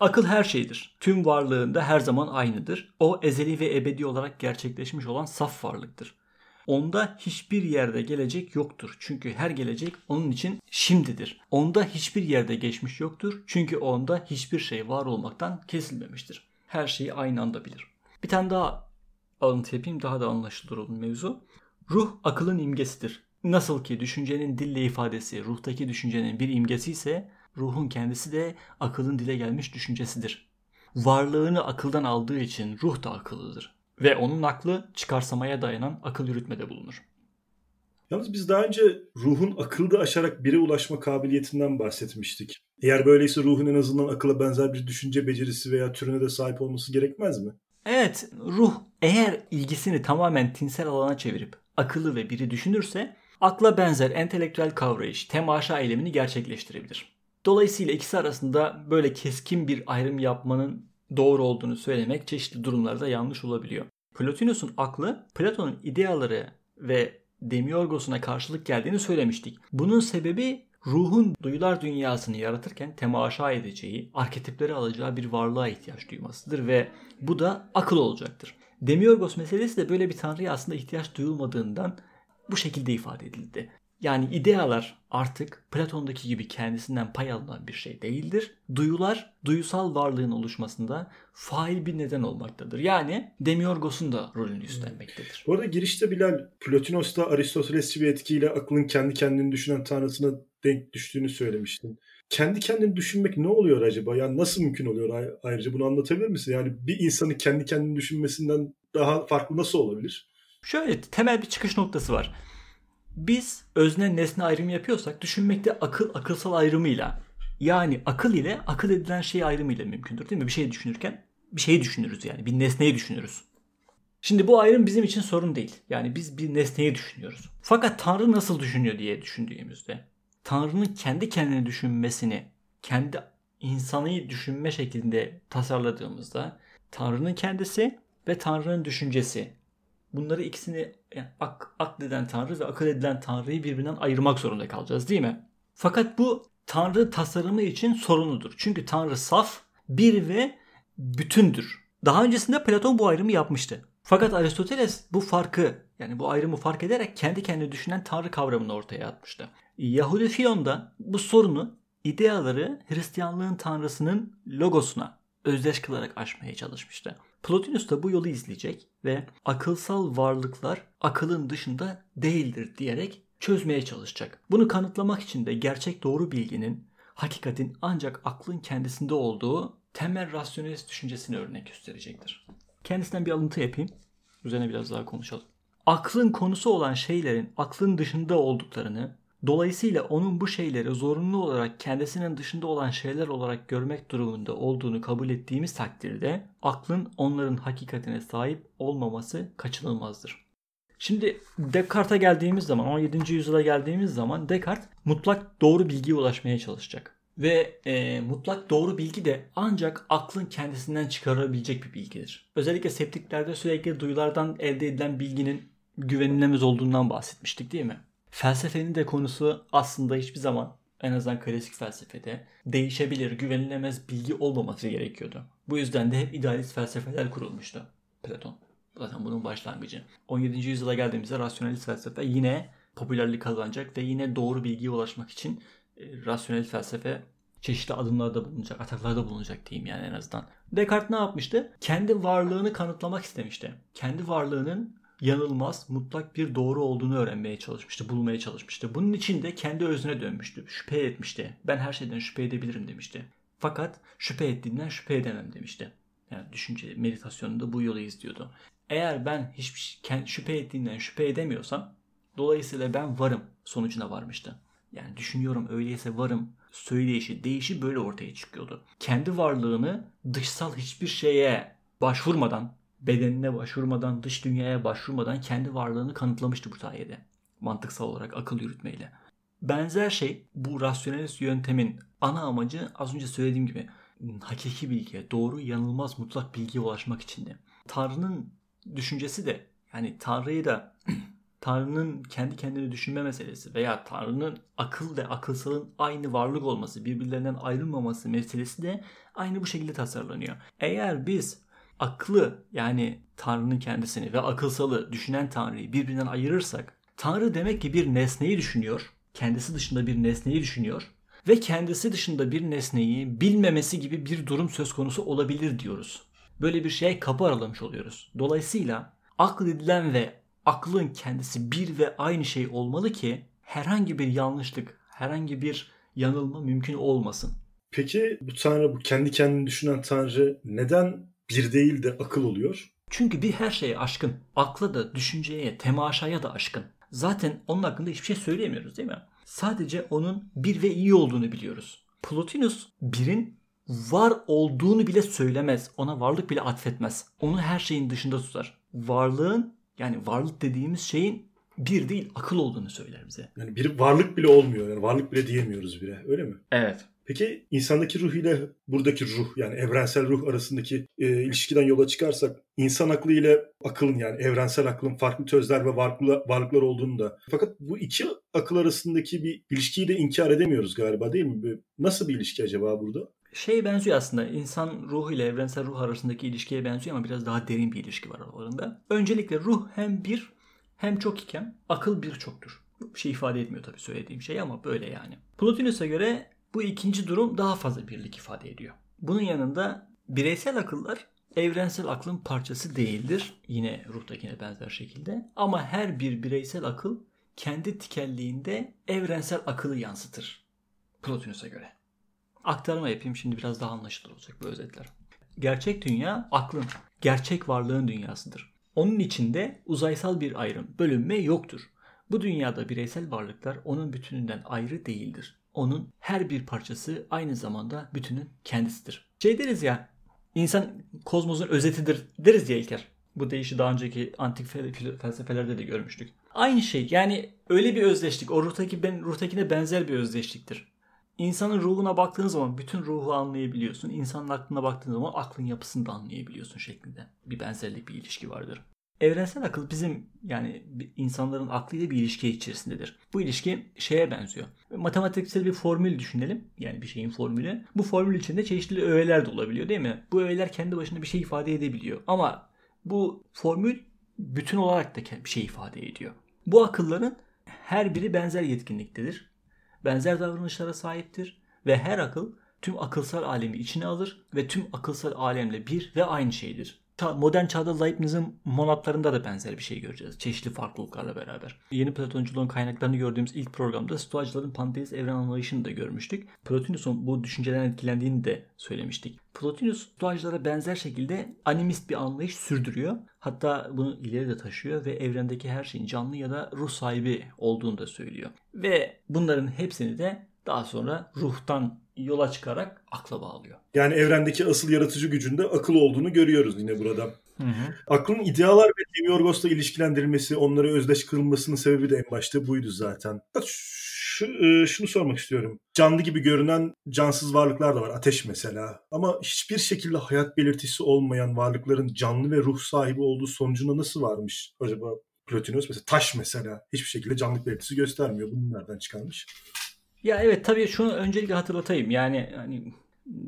Akıl her şeydir. Tüm varlığında her zaman aynıdır. O ezeli ve ebedi olarak gerçekleşmiş olan saf varlıktır. Onda hiçbir yerde gelecek yoktur. Çünkü her gelecek onun için şimdidir. Onda hiçbir yerde geçmiş yoktur. Çünkü onda hiçbir şey var olmaktan kesilmemiştir. Her şeyi aynı anda bilir. Bir tane daha alıntı yapayım daha da anlaşılır olun mevzu. Ruh akılın imgesidir. Nasıl ki düşüncenin dille ifadesi ruhtaki düşüncenin bir imgesi ise ruhun kendisi de akılın dile gelmiş düşüncesidir. Varlığını akıldan aldığı için ruh da akıllıdır. Ve onun aklı çıkarsamaya dayanan akıl yürütmede bulunur. Yalnız biz daha önce ruhun akılda aşarak bire ulaşma kabiliyetinden bahsetmiştik. Eğer böyleyse ruhun en azından akıla benzer bir düşünce becerisi veya türüne de sahip olması gerekmez mi? Evet, ruh eğer ilgisini tamamen tinsel alana çevirip akıllı ve biri düşünürse akla benzer entelektüel kavrayış, temaşa eylemini gerçekleştirebilir. Dolayısıyla ikisi arasında böyle keskin bir ayrım yapmanın doğru olduğunu söylemek çeşitli durumlarda yanlış olabiliyor. Plotinus'un aklı Platon'un ideaları ve Demiurgos'una karşılık geldiğini söylemiştik. Bunun sebebi ruhun duyular dünyasını yaratırken temaşa edeceği, arketipleri alacağı bir varlığa ihtiyaç duymasıdır ve bu da akıl olacaktır. Demiurgos meselesi de böyle bir tanrıya aslında ihtiyaç duyulmadığından bu şekilde ifade edildi. Yani idealar artık Platon'daki gibi kendisinden pay alınan bir şey değildir. Duyular duyusal varlığın oluşmasında fail bir neden olmaktadır. Yani Demiorgos'un da rolünü üstlenmektedir. Bu arada girişte Bilal Plotinos'ta Aristotelesçi bir etkiyle aklın kendi kendini düşünen tanrısına denk düştüğünü söylemiştin. Kendi kendini düşünmek ne oluyor acaba? Yani nasıl mümkün oluyor ayrıca bunu anlatabilir misin? Yani bir insanın kendi kendini düşünmesinden daha farklı nasıl olabilir? Şöyle temel bir çıkış noktası var. Biz özne nesne ayrımı yapıyorsak düşünmekte akıl akılsal ayrımıyla yani akıl ile akıl edilen şey ayrımıyla mümkündür değil mi? Bir şey düşünürken bir şeyi düşünürüz yani bir nesneyi düşünürüz. Şimdi bu ayrım bizim için sorun değil. Yani biz bir nesneyi düşünüyoruz. Fakat Tanrı nasıl düşünüyor diye düşündüğümüzde Tanrı'nın kendi kendini düşünmesini kendi insanı düşünme şeklinde tasarladığımızda Tanrı'nın kendisi ve Tanrı'nın düşüncesi bunları ikisini yani ak, akleden Tanrı ve akıl edilen Tanrı'yı birbirinden ayırmak zorunda kalacağız değil mi? Fakat bu Tanrı tasarımı için sorunludur. Çünkü Tanrı saf, bir ve bütündür. Daha öncesinde Platon bu ayrımı yapmıştı. Fakat Aristoteles bu farkı yani bu ayrımı fark ederek kendi kendini düşünen Tanrı kavramını ortaya atmıştı. Yahudi Filon da bu sorunu ideaları Hristiyanlığın Tanrısının logosuna özdeş kılarak aşmaya çalışmıştı. Plotinus da bu yolu izleyecek ve akılsal varlıklar akılın dışında değildir diyerek çözmeye çalışacak. Bunu kanıtlamak için de gerçek doğru bilginin, hakikatin ancak aklın kendisinde olduğu temel rasyonelist düşüncesini örnek gösterecektir. Kendisinden bir alıntı yapayım. Üzerine biraz daha konuşalım. Aklın konusu olan şeylerin aklın dışında olduklarını Dolayısıyla onun bu şeyleri zorunlu olarak kendisinin dışında olan şeyler olarak görmek durumunda olduğunu kabul ettiğimiz takdirde aklın onların hakikatine sahip olmaması kaçınılmazdır. Şimdi Descartes'a geldiğimiz zaman 17. yüzyıla geldiğimiz zaman Descartes mutlak doğru bilgiye ulaşmaya çalışacak. Ve e, mutlak doğru bilgi de ancak aklın kendisinden çıkarabilecek bir bilgidir. Özellikle septiklerde sürekli duyulardan elde edilen bilginin güvenilemez olduğundan bahsetmiştik değil mi? Felsefenin de konusu aslında hiçbir zaman en azından klasik felsefede değişebilir, güvenilemez bilgi olmaması gerekiyordu. Bu yüzden de hep idealist felsefeler kurulmuştu. Platon. Zaten bunun başlangıcı. 17. yüzyıla geldiğimizde rasyonelist felsefe yine popülerlik kazanacak ve yine doğru bilgiye ulaşmak için e, rasyonel felsefe çeşitli adımlarda bulunacak, ataklarda bulunacak diyeyim yani en azından. Descartes ne yapmıştı? Kendi varlığını kanıtlamak istemişti. Kendi varlığının yanılmaz, mutlak bir doğru olduğunu öğrenmeye çalışmıştı, bulmaya çalışmıştı. Bunun için de kendi özüne dönmüştü, şüphe etmişti. Ben her şeyden şüphe edebilirim demişti. Fakat şüphe ettiğinden şüphe edemem demişti. Yani düşünce meditasyonunda bu yolu izliyordu. Eğer ben hiçbir şey, şüphe ettiğinden şüphe edemiyorsam dolayısıyla ben varım sonucuna varmıştı. Yani düşünüyorum öyleyse varım söyleyişi, değişi böyle ortaya çıkıyordu. Kendi varlığını dışsal hiçbir şeye başvurmadan bedenine başvurmadan, dış dünyaya başvurmadan kendi varlığını kanıtlamıştı bu sayede. Mantıksal olarak akıl yürütmeyle. Benzer şey bu rasyonelist yöntemin ana amacı az önce söylediğim gibi hakiki bilgiye, doğru, yanılmaz, mutlak bilgiye ulaşmak içindi. Tanrı'nın düşüncesi de yani Tanrı'yı da (clears throat) Tanrı'nın kendi kendini düşünme meselesi veya Tanrı'nın akıl ve akılsalın aynı varlık olması, birbirlerinden ayrılmaması meselesi de aynı bu şekilde tasarlanıyor. Eğer biz aklı yani Tanrı'nın kendisini ve akılsalı düşünen Tanrı'yı birbirinden ayırırsak Tanrı demek ki bir nesneyi düşünüyor. Kendisi dışında bir nesneyi düşünüyor ve kendisi dışında bir nesneyi bilmemesi gibi bir durum söz konusu olabilir diyoruz. Böyle bir şeye kapı aralamış oluyoruz. Dolayısıyla akledilen ve aklın kendisi bir ve aynı şey olmalı ki herhangi bir yanlışlık, herhangi bir yanılma mümkün olmasın. Peki bu Tanrı, bu kendi kendini düşünen Tanrı neden bir değil de akıl oluyor. Çünkü bir her şeye aşkın. Akla da, düşünceye, temaşaya da aşkın. Zaten onun hakkında hiçbir şey söyleyemiyoruz değil mi? Sadece onun bir ve iyi olduğunu biliyoruz. Plotinus birin var olduğunu bile söylemez. Ona varlık bile atfetmez. Onu her şeyin dışında tutar. Varlığın yani varlık dediğimiz şeyin bir değil akıl olduğunu söyler bize. Yani bir varlık bile olmuyor. Yani varlık bile diyemiyoruz bile. Öyle mi? Evet. Peki insandaki ruh ile buradaki ruh yani evrensel ruh arasındaki e, ilişkiden yola çıkarsak insan aklı ile akılın yani evrensel aklın farklı tözler ve varlıklar, varlıklar olduğunu da fakat bu iki akıl arasındaki bir ilişkiyi de inkar edemiyoruz galiba değil mi? Nasıl bir ilişki acaba burada? Şey benziyor aslında insan ruhu ile evrensel ruh arasındaki ilişkiye benziyor ama biraz daha derin bir ilişki var aralarında. Öncelikle ruh hem bir hem çok iken akıl bir çoktur. Bir şey ifade etmiyor tabii söylediğim şey ama böyle yani. Plotinus'a göre bu ikinci durum daha fazla birlik ifade ediyor. Bunun yanında bireysel akıllar evrensel aklın parçası değildir. Yine ruhtakine benzer şekilde. Ama her bir bireysel akıl kendi tikelliğinde evrensel akılı yansıtır. Plotinus'a göre. Aktarma yapayım şimdi biraz daha anlaşılır olacak bu özetler. Gerçek dünya aklın, gerçek varlığın dünyasıdır. Onun içinde uzaysal bir ayrım, bölünme yoktur. Bu dünyada bireysel varlıklar onun bütününden ayrı değildir. Onun her bir parçası aynı zamanda bütünün kendisidir. Şey deriz ya, insan kozmosun özetidir deriz ya İlker. Bu deyişi daha önceki antik felsefelerde de görmüştük. Aynı şey yani öyle bir özdeşlik. O ruhtaki ben, ruhtakine benzer bir özdeşliktir. İnsanın ruhuna baktığın zaman bütün ruhu anlayabiliyorsun. İnsanın aklına baktığın zaman aklın yapısını da anlayabiliyorsun şeklinde. Bir benzerlik, bir ilişki vardır. Evrensel akıl bizim yani insanların aklıyla bir ilişki içerisindedir. Bu ilişki şeye benziyor. Matematiksel bir formül düşünelim. Yani bir şeyin formülü. Bu formül içinde çeşitli öğeler de olabiliyor değil mi? Bu öğeler kendi başına bir şey ifade edebiliyor. Ama bu formül bütün olarak da bir şey ifade ediyor. Bu akılların her biri benzer yetkinliktedir. Benzer davranışlara sahiptir ve her akıl tüm akılsal alemi içine alır ve tüm akılsal alemle bir ve aynı şeydir modern çağda Leibniz'in monatlarında da benzer bir şey göreceğiz. Çeşitli farklılıklarla beraber. Yeni Platonculuğun kaynaklarını gördüğümüz ilk programda Stoacıların panteist evren anlayışını da görmüştük. Plotinus'un bu düşünceden etkilendiğini de söylemiştik. Plotinus Stoacılara benzer şekilde animist bir anlayış sürdürüyor. Hatta bunu ileri de taşıyor ve evrendeki her şeyin canlı ya da ruh sahibi olduğunu da söylüyor. Ve bunların hepsini de daha sonra ruhtan yola çıkarak akla bağlıyor. Yani evrendeki asıl yaratıcı gücünde akıl olduğunu görüyoruz yine burada. Hı hı. Aklın idealar ve Demiorgos'la ilişkilendirilmesi, onlara özdeş kılınmasının sebebi de en başta buydu zaten. Şu, e, şunu sormak istiyorum. Canlı gibi görünen cansız varlıklar da var. Ateş mesela. Ama hiçbir şekilde hayat belirtisi olmayan varlıkların canlı ve ruh sahibi olduğu sonucuna nasıl varmış acaba Plotinus? Mesela taş mesela. Hiçbir şekilde canlılık belirtisi göstermiyor. Bunu nereden çıkarmış? Ya evet tabii şunu öncelikle hatırlatayım. Yani hani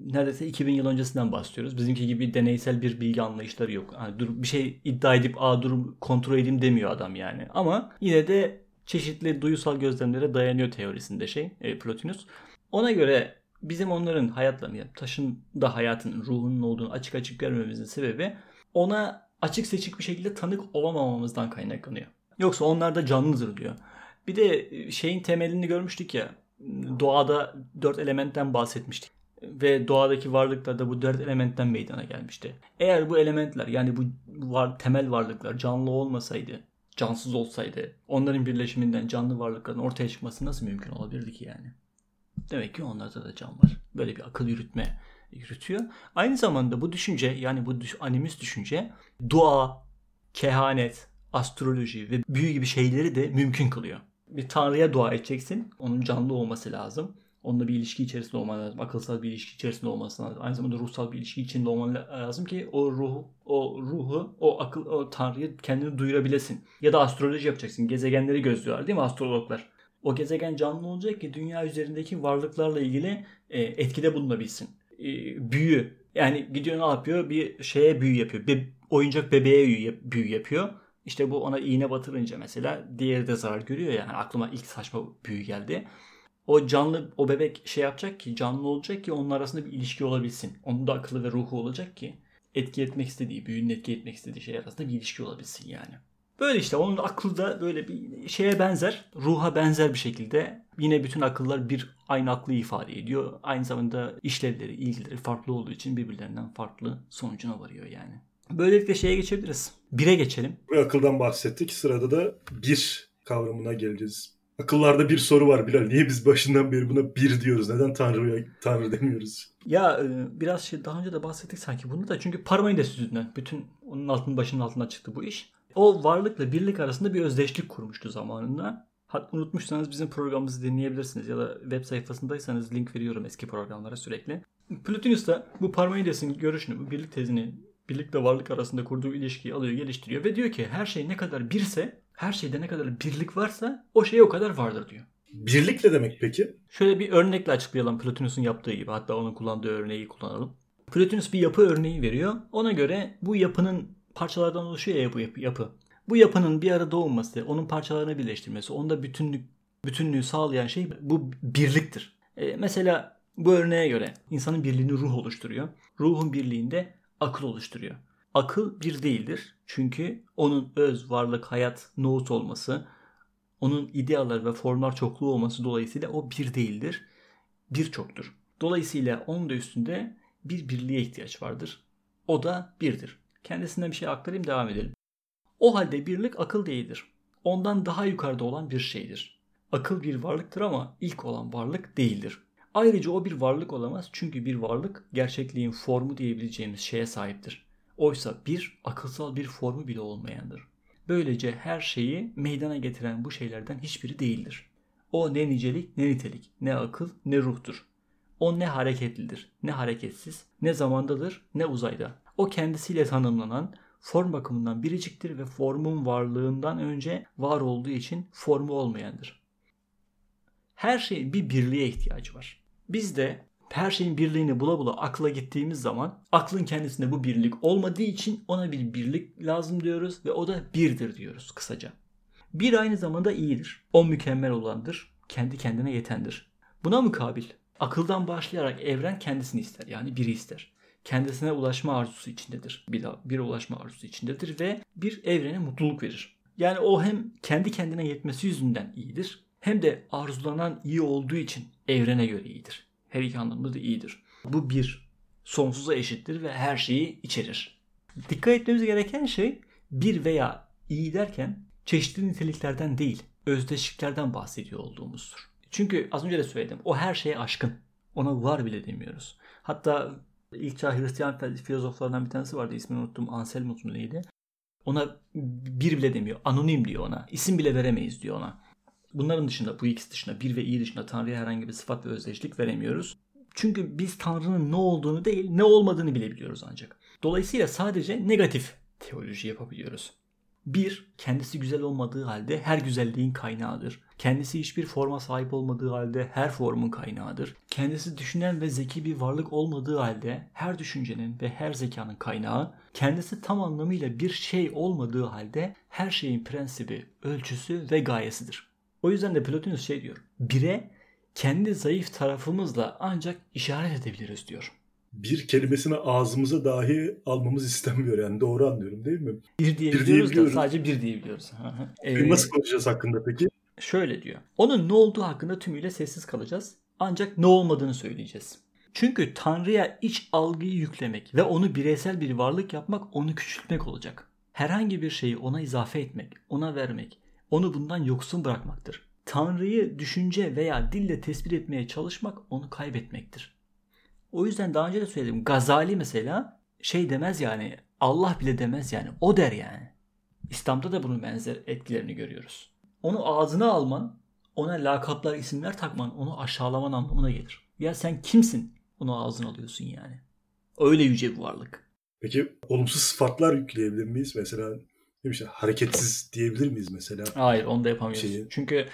neredeyse 2000 yıl öncesinden bahsediyoruz. Bizimki gibi deneysel bir bilgi anlayışları yok. Yani dur bir şey iddia edip a durum kontrol edeyim demiyor adam yani. Ama yine de çeşitli duyusal gözlemlere dayanıyor teorisinde şey e, Plotinus. Ona göre bizim onların hayatlarını yani taşın da hayatının ruhunun olduğunu açık açık görmemizin sebebi ona açık seçik bir şekilde tanık olamamamızdan kaynaklanıyor. Yoksa onlar da canlıdır diyor. Bir de şeyin temelini görmüştük ya doğada dört elementten bahsetmiştik. Ve doğadaki varlıklar da bu dört elementten meydana gelmişti. Eğer bu elementler yani bu var, temel varlıklar canlı olmasaydı, cansız olsaydı onların birleşiminden canlı varlıkların ortaya çıkması nasıl mümkün olabilirdi ki yani? Demek ki onlarda da can var. Böyle bir akıl yürütme yürütüyor. Aynı zamanda bu düşünce yani bu animist düşünce dua, kehanet, astroloji ve büyü gibi şeyleri de mümkün kılıyor bir tanrıya dua edeceksin. Onun canlı olması lazım. Onunla bir ilişki içerisinde olman lazım. Akılsal bir ilişki içerisinde olması lazım. Aynı zamanda ruhsal bir ilişki içinde olman lazım ki o ruhu, o ruhu, o akıl, o tanrıyı kendini duyurabilesin. Ya da astroloji yapacaksın. Gezegenleri gözlüyorlar değil mi astrologlar? O gezegen canlı olacak ki dünya üzerindeki varlıklarla ilgili e, etkide bulunabilsin. E, büyü. Yani gidiyor ne yapıyor? Bir şeye büyü yapıyor. Bir oyuncak bebeğe büyü yapıyor işte bu ona iğne batırınca mesela diğeri de zarar görüyor yani aklıma ilk saçma büyü geldi. O canlı o bebek şey yapacak ki canlı olacak ki onun arasında bir ilişki olabilsin. Onun da akıllı ve ruhu olacak ki etki etmek istediği, büyünün etki etmek istediği şey arasında bir ilişki olabilsin yani. Böyle işte onun aklı da böyle bir şeye benzer, ruha benzer bir şekilde yine bütün akıllar bir aynı aklı ifade ediyor. Aynı zamanda işlevleri, ilgileri farklı olduğu için birbirlerinden farklı sonucuna varıyor yani. Böylelikle şeye geçebiliriz. Bire geçelim. Bu akıldan bahsettik. Sırada da bir kavramına geleceğiz. Akıllarda bir soru var Bilal. Niye biz başından beri buna bir diyoruz? Neden Tanrı'ya Tanrı demiyoruz? Ya e, biraz şey daha önce de bahsettik sanki bunu da. Çünkü Parmenides yüzünden bütün onun altının başının altına çıktı bu iş. O varlıkla birlik arasında bir özdeşlik kurmuştu zamanında. Hat unutmuşsanız bizim programımızı dinleyebilirsiniz ya da web sayfasındaysanız link veriyorum eski programlara sürekli. Plotinus da bu Parmenides'in görüşünü, bu birlik tezini birlik ve varlık arasında kurduğu ilişkiyi alıyor, geliştiriyor ve diyor ki her şey ne kadar birse, her şeyde ne kadar birlik varsa o şey o kadar vardır diyor. Birlik ne demek peki? Şöyle bir örnekle açıklayalım Plotinus'un yaptığı gibi. Hatta onun kullandığı örneği kullanalım. Plotinus bir yapı örneği veriyor. Ona göre bu yapının parçalardan oluşuyor ya bu yapı. yapı. Bu yapının bir arada olması, onun parçalarını birleştirmesi, onda bütünlük bütünlüğü sağlayan şey bu birliktir. E, mesela bu örneğe göre insanın birliğini ruh oluşturuyor. Ruhun birliğinde akıl oluşturuyor. Akıl bir değildir. Çünkü onun öz, varlık, hayat, nohut olması, onun idealar ve formlar çokluğu olması dolayısıyla o bir değildir. Birçoktur. Dolayısıyla onun da üstünde bir birliğe ihtiyaç vardır. O da birdir. Kendisinden bir şey aktarayım devam edelim. O halde birlik akıl değildir. Ondan daha yukarıda olan bir şeydir. Akıl bir varlıktır ama ilk olan varlık değildir. Ayrıca o bir varlık olamaz çünkü bir varlık gerçekliğin formu diyebileceğimiz şeye sahiptir. Oysa bir akılsal bir formu bile olmayandır. Böylece her şeyi meydana getiren bu şeylerden hiçbiri değildir. O ne nicelik ne nitelik, ne akıl ne ruhtur. O ne hareketlidir, ne hareketsiz, ne zamandadır, ne uzayda. O kendisiyle tanımlanan, form bakımından biriciktir ve formun varlığından önce var olduğu için formu olmayandır. Her şeyin bir birliğe ihtiyacı var. Biz de her şeyin birliğini bula bula akla gittiğimiz zaman aklın kendisinde bu birlik olmadığı için ona bir birlik lazım diyoruz ve o da birdir diyoruz kısaca. Bir aynı zamanda iyidir. O mükemmel olandır. Kendi kendine yetendir. Buna mukabil akıldan başlayarak evren kendisini ister. Yani biri ister. Kendisine ulaşma arzusu içindedir. Bir, bir ulaşma arzusu içindedir ve bir evrene mutluluk verir. Yani o hem kendi kendine yetmesi yüzünden iyidir hem de arzulanan iyi olduğu için evrene göre iyidir. Her iki anlamda da iyidir. Bu bir sonsuza eşittir ve her şeyi içerir. Dikkat etmemiz gereken şey bir veya iyi derken çeşitli niteliklerden değil, özdeşliklerden bahsediyor olduğumuzdur. Çünkü az önce de söyledim. O her şeye aşkın. Ona var bile demiyoruz. Hatta ilk çağ Hristiyan filozoflarından bir tanesi vardı. İsmini unuttum. Anselmus mu neydi? Ona bir bile demiyor. Anonim diyor ona. İsim bile veremeyiz diyor ona. Bunların dışında, bu ikisi dışında, bir ve iyi dışında Tanrı'ya herhangi bir sıfat ve özdeşlik veremiyoruz. Çünkü biz Tanrı'nın ne olduğunu değil, ne olmadığını bile biliyoruz ancak. Dolayısıyla sadece negatif teoloji yapabiliyoruz. Bir, kendisi güzel olmadığı halde her güzelliğin kaynağıdır. Kendisi hiçbir forma sahip olmadığı halde her formun kaynağıdır. Kendisi düşünen ve zeki bir varlık olmadığı halde her düşüncenin ve her zekanın kaynağı, kendisi tam anlamıyla bir şey olmadığı halde her şeyin prensibi, ölçüsü ve gayesidir. O yüzden de Plotinus şey diyor. Bire kendi zayıf tarafımızla ancak işaret edebiliriz diyor bir kelimesini ağzımıza dahi almamız istenmiyor yani doğru anlıyorum değil mi? Bir diyebiliyoruz bir da sadece bir diyebiliyoruz. ee, Nasıl konuşacağız hakkında peki? Şöyle diyor. Onun ne olduğu hakkında tümüyle sessiz kalacağız. Ancak ne olmadığını söyleyeceğiz. Çünkü Tanrı'ya iç algıyı yüklemek ve onu bireysel bir varlık yapmak onu küçültmek olacak. Herhangi bir şeyi ona izafe etmek, ona vermek, onu bundan yoksun bırakmaktır. Tanrı'yı düşünce veya dille tespit etmeye çalışmak onu kaybetmektir. O yüzden daha önce de söyledim. Gazali mesela şey demez yani Allah bile demez yani. O der yani. İslam'da da bunun benzer etkilerini görüyoruz. Onu ağzına alman, ona lakaplar, isimler takman, onu aşağılaman anlamına gelir. Ya sen kimsin? Onu ağzına alıyorsun yani. Öyle yüce bir varlık. Peki olumsuz sıfatlar yükleyebilir miyiz? Mesela ne işte hareketsiz diyebilir miyiz mesela? Hayır onu da yapamıyoruz. Şeyi... Çünkü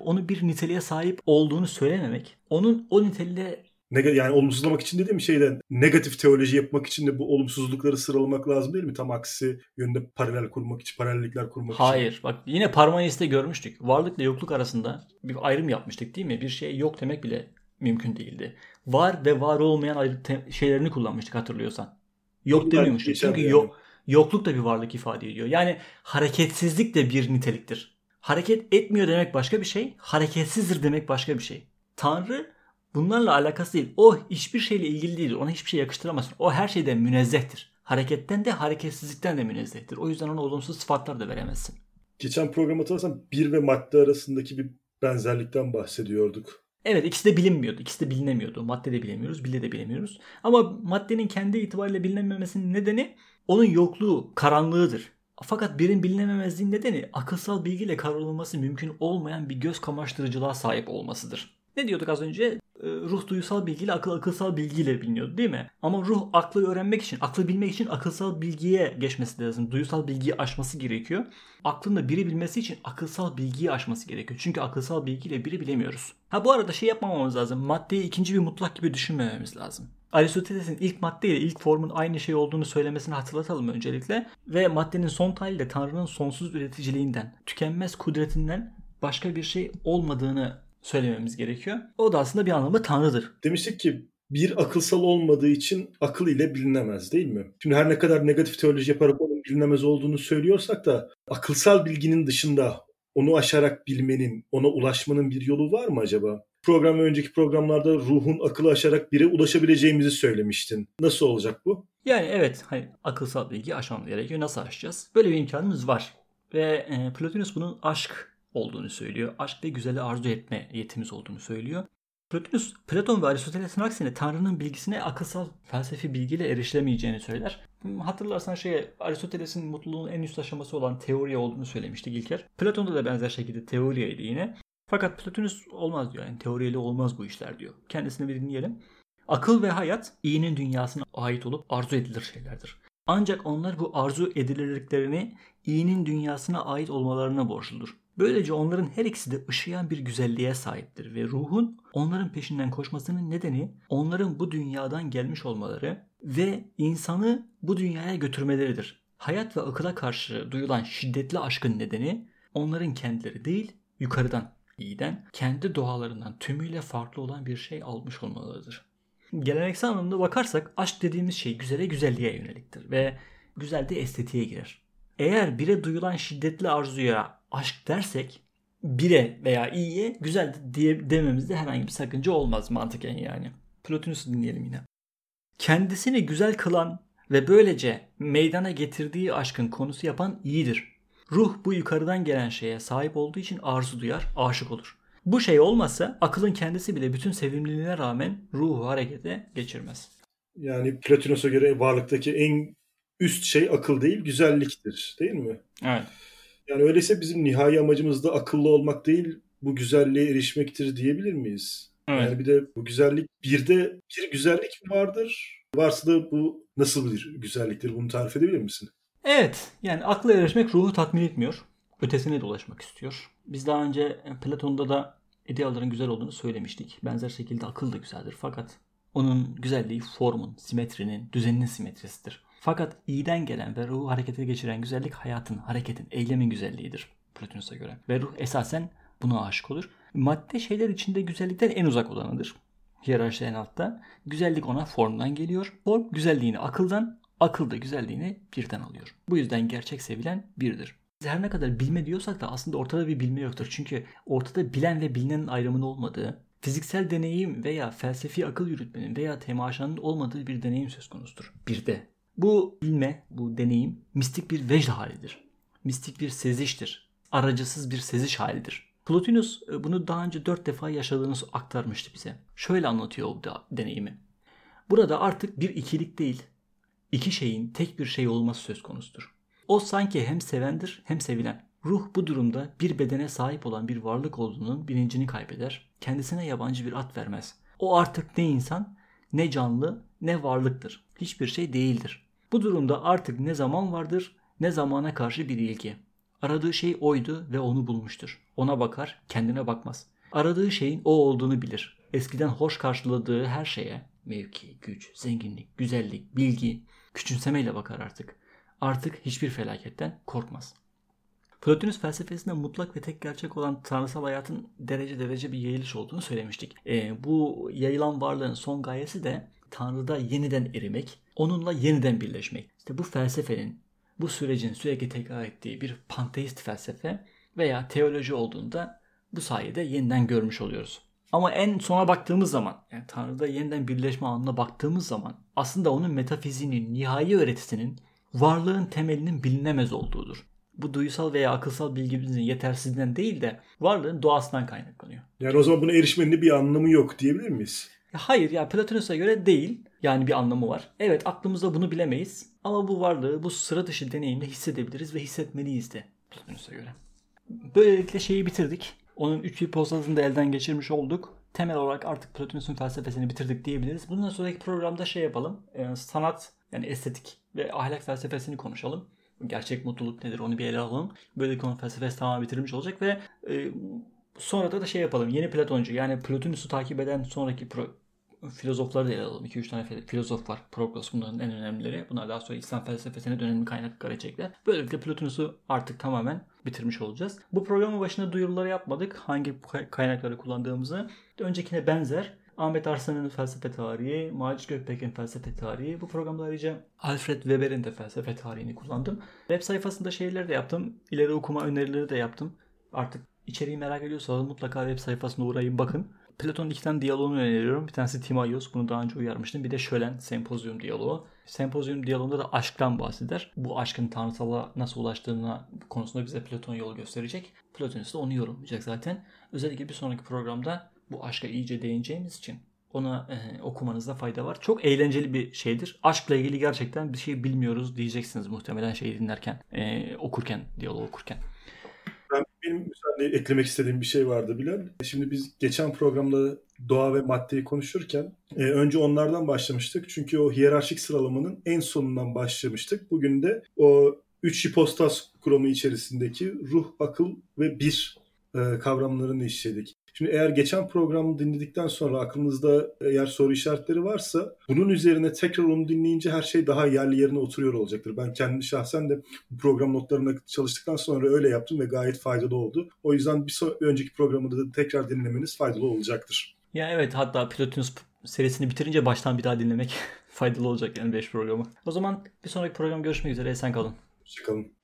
onu bir niteliğe sahip olduğunu söylememek, onun o niteliğe yani olumsuzlamak için dediğim şeyden negatif teoloji yapmak için de bu olumsuzlukları sıralamak lazım değil mi? Tam aksi yönde paralel kurmak için, paralellikler kurmak Hayır, için. Hayır. Bak yine Parmenis'te görmüştük. Varlıkla yokluk arasında bir ayrım yapmıştık değil mi? Bir şey yok demek bile mümkün değildi. Var ve var olmayan ayrı şeylerini kullanmıştık hatırlıyorsan. Yok demiyormuştuk. Çünkü yani. yok yokluk da bir varlık ifade ediyor. Yani hareketsizlik de bir niteliktir. Hareket etmiyor demek başka bir şey, hareketsizdir demek başka bir şey. Tanrı Bunlarla alakası değil. O hiçbir şeyle ilgili değil. Ona hiçbir şey yakıştıramazsın. O her şeyden münezzehtir. Hareketten de hareketsizlikten de münezzehtir. O yüzden ona olumsuz sıfatlar da veremezsin. Geçen program hatırlarsan bir ve madde arasındaki bir benzerlikten bahsediyorduk. Evet ikisi de bilinmiyordu. İkisi de bilinemiyordu. Madde de bilemiyoruz, bile de bilemiyoruz. Ama maddenin kendi itibariyle bilinememesinin nedeni onun yokluğu, karanlığıdır. Fakat birin bilinememezliğin nedeni akılsal bilgiyle kavrulması mümkün olmayan bir göz kamaştırıcılığa sahip olmasıdır. Ne diyorduk az önce? e, ruh duysal bilgiyle akıl akılsal bilgiyle biliniyordu değil mi? Ama ruh aklı öğrenmek için, aklı bilmek için akılsal bilgiye geçmesi lazım. Duysal bilgiyi aşması gerekiyor. Aklın da biri bilmesi için akılsal bilgiyi aşması gerekiyor. Çünkü akılsal bilgiyle biri bilemiyoruz. Ha bu arada şey yapmamamız lazım. Maddeyi ikinci bir mutlak gibi düşünmememiz lazım. Aristoteles'in ilk madde ile ilk formun aynı şey olduğunu söylemesini hatırlatalım öncelikle. Ve maddenin son hali de Tanrı'nın sonsuz üreticiliğinden, tükenmez kudretinden başka bir şey olmadığını söylememiz gerekiyor. O da aslında bir anlamda Tanrı'dır. Demiştik ki bir akılsal olmadığı için akıl ile bilinemez değil mi? Şimdi her ne kadar negatif teoloji yaparak onun bilinemez olduğunu söylüyorsak da akılsal bilginin dışında onu aşarak bilmenin, ona ulaşmanın bir yolu var mı acaba? Program ve önceki programlarda ruhun akıllı aşarak bire ulaşabileceğimizi söylemiştin. Nasıl olacak bu? Yani evet hani akılsal bilgi aşmamız gerekiyor. Nasıl aşacağız? Böyle bir imkanımız var. Ve e, Plotinus bunun aşk olduğunu söylüyor. Aşk ve güzeli arzu etme yetimiz olduğunu söylüyor. Plotinus, Platon ve Aristoteles'in aksine Tanrı'nın bilgisine akılsal felsefi bilgiyle erişilemeyeceğini söyler. Hatırlarsan şey Aristoteles'in mutluluğun en üst aşaması olan teori olduğunu söylemiştik İlker. Platon'da da benzer şekilde teoriyeydi yine. Fakat Plotinus olmaz diyor. Yani teoriyle olmaz bu işler diyor. Kendisini bir dinleyelim. Akıl ve hayat iyinin dünyasına ait olup arzu edilir şeylerdir. Ancak onlar bu arzu edilirliklerini iyinin dünyasına ait olmalarına borçludur. Böylece onların her ikisi de ışıyan bir güzelliğe sahiptir ve ruhun onların peşinden koşmasının nedeni onların bu dünyadan gelmiş olmaları ve insanı bu dünyaya götürmeleridir. Hayat ve akıla karşı duyulan şiddetli aşkın nedeni onların kendileri değil yukarıdan, iyiden, kendi doğalarından tümüyle farklı olan bir şey almış olmalarıdır. Geleneksel anlamda bakarsak aşk dediğimiz şey güzele güzelliğe yöneliktir ve güzel de estetiğe girer. Eğer bire duyulan şiddetli arzuya aşk dersek bire veya iyiye güzel diye dememizde herhangi bir sakınca olmaz mantıken yani. Plotinus'u dinleyelim yine. Kendisini güzel kılan ve böylece meydana getirdiği aşkın konusu yapan iyidir. Ruh bu yukarıdan gelen şeye sahip olduğu için arzu duyar, aşık olur. Bu şey olmasa akılın kendisi bile bütün sevimliliğine rağmen ruhu harekete geçirmez. Yani Plotinus'a göre varlıktaki en üst şey akıl değil güzelliktir değil mi? Evet. Yani öyleyse bizim nihai amacımız da akıllı olmak değil bu güzelliğe erişmektir diyebilir miyiz? Evet. Yani bir de bu güzellik bir de bir güzellik mi vardır? Varsa da bu nasıl bir güzelliktir? Bunu tarif edebilir misin? Evet. Yani akla erişmek ruhu tatmin etmiyor. Ötesine dolaşmak istiyor. Biz daha önce Platon'da da ideallerin güzel olduğunu söylemiştik. Benzer şekilde akıl da güzeldir. Fakat onun güzelliği formun, simetrinin, düzeninin simetrisidir. Fakat iyiden gelen ve ruhu harekete geçiren güzellik hayatın, hareketin, eylemin güzelliğidir Plotinus'a göre. Ve ruh esasen buna aşık olur. Madde şeyler içinde güzellikten en uzak olanıdır. Hiyerarşide en altta. Güzellik ona formdan geliyor. Form güzelliğini akıldan, akıl da güzelliğini birden alıyor. Bu yüzden gerçek sevilen birdir. Her ne kadar bilme diyorsak da aslında ortada bir bilme yoktur. Çünkü ortada bilen ve bilinenin ayrımının olmadığı, fiziksel deneyim veya felsefi akıl yürütmenin veya temaşanın olmadığı bir deneyim söz konusudur. Bir de bu bilme, bu deneyim mistik bir vecd halidir. Mistik bir seziştir. Aracısız bir seziş halidir. Plotinus e, bunu daha önce dört defa yaşadığını aktarmıştı bize. Şöyle anlatıyor o deneyimi. Burada artık bir ikilik değil, iki şeyin tek bir şey olması söz konusudur. O sanki hem sevendir hem sevilen. Ruh bu durumda bir bedene sahip olan bir varlık olduğunun bilincini kaybeder. Kendisine yabancı bir at vermez. O artık ne insan, ne canlı, ne varlıktır. Hiçbir şey değildir. Bu durumda artık ne zaman vardır, ne zamana karşı bir ilgi. Aradığı şey oydu ve onu bulmuştur. Ona bakar, kendine bakmaz. Aradığı şeyin o olduğunu bilir. Eskiden hoş karşıladığı her şeye, mevki, güç, zenginlik, güzellik, bilgi, küçümsemeyle bakar artık. Artık hiçbir felaketten korkmaz. Plotinus felsefesinde mutlak ve tek gerçek olan tanrısal hayatın derece derece bir yayılış olduğunu söylemiştik. E, bu yayılan varlığın son gayesi de Tanrı'da yeniden erimek, onunla yeniden birleşmek. İşte bu felsefenin, bu sürecin sürekli tekrar ettiği bir panteist felsefe veya teoloji olduğunda bu sayede yeniden görmüş oluyoruz. Ama en sona baktığımız zaman, yani Tanrı'da yeniden birleşme anına baktığımız zaman aslında onun metafizinin, nihai öğretisinin varlığın temelinin bilinemez olduğudur. Bu duysal veya akılsal bilgimizin yetersizliğinden değil de varlığın doğasından kaynaklanıyor. Yani o zaman buna erişmenin bir anlamı yok diyebilir miyiz? Hayır ya Platonus'a göre değil. Yani bir anlamı var. Evet aklımızda bunu bilemeyiz. Ama bu varlığı bu sıra dışı deneyimle hissedebiliriz ve hissetmeliyiz de Platonus'a göre. Böylelikle şeyi bitirdik. Onun üç hipotezini de elden geçirmiş olduk. temel olarak artık Plotinus'un felsefesini bitirdik diyebiliriz. Bundan sonraki programda şey yapalım. E, sanat yani estetik ve ahlak felsefesini konuşalım. Gerçek mutluluk nedir onu bir ele alalım. Böyle konu felsefesi tamamen bitirmiş olacak ve e, sonra da, da şey yapalım. Yeni Platoncu yani Plotinus'u takip eden sonraki pro, filozofları da ele alalım. 2-3 tane filozof var. Proklos bunların en önemlileri. Bunlar daha sonra İslam felsefesine dönemli kaynaklar içecekler. Böylelikle Plotinus'u artık tamamen bitirmiş olacağız. Bu programın başında duyuruları yapmadık. Hangi kaynakları kullandığımızı. Öncekine benzer. Ahmet Arslan'ın felsefe tarihi, Macit Gökbek'in felsefe tarihi. Bu programda ayrıca Alfred Weber'in de felsefe tarihini kullandım. Web sayfasında şeyler de yaptım. İleri okuma önerileri de yaptım. Artık içeriği merak ediyorsanız mutlaka web sayfasına uğrayın bakın. Platon'un iki tane diyaloğunu öneriyorum. Bir tanesi Timaios. Bunu daha önce uyarmıştım. Bir de Şölen Sempozyum diyaloğu. Sempozyum diyaloğunda da aşktan bahseder. Bu aşkın tanrısala nasıl ulaştığına konusunda bize Platon yol gösterecek. Platonist de onu yorumlayacak zaten. Özellikle bir sonraki programda bu aşka iyice değineceğimiz için ona e, okumanızda fayda var. Çok eğlenceli bir şeydir. Aşkla ilgili gerçekten bir şey bilmiyoruz diyeceksiniz muhtemelen şeyi dinlerken, e, okurken, diyaloğu okurken. Ben, benim müsaadenle eklemek istediğim bir şey vardı Bilal. Şimdi biz geçen programda doğa ve maddeyi konuşurken e, önce onlardan başlamıştık. Çünkü o hiyerarşik sıralamanın en sonundan başlamıştık. Bugün de o üç hipostas kuramı içerisindeki ruh, akıl ve bir e, kavramlarını işledik. Şimdi eğer geçen programı dinledikten sonra aklınızda eğer soru işaretleri varsa bunun üzerine tekrar onu dinleyince her şey daha yerli yerine oturuyor olacaktır. Ben kendi şahsen de bu program notlarına çalıştıktan sonra öyle yaptım ve gayet faydalı oldu. O yüzden bir önceki programı da tekrar dinlemeniz faydalı olacaktır. Ya evet hatta Plotinus serisini bitirince baştan bir daha dinlemek (laughs) faydalı olacak yani 5 programı. O zaman bir sonraki program görüşmek üzere. Esen kalın. Hoşçakalın.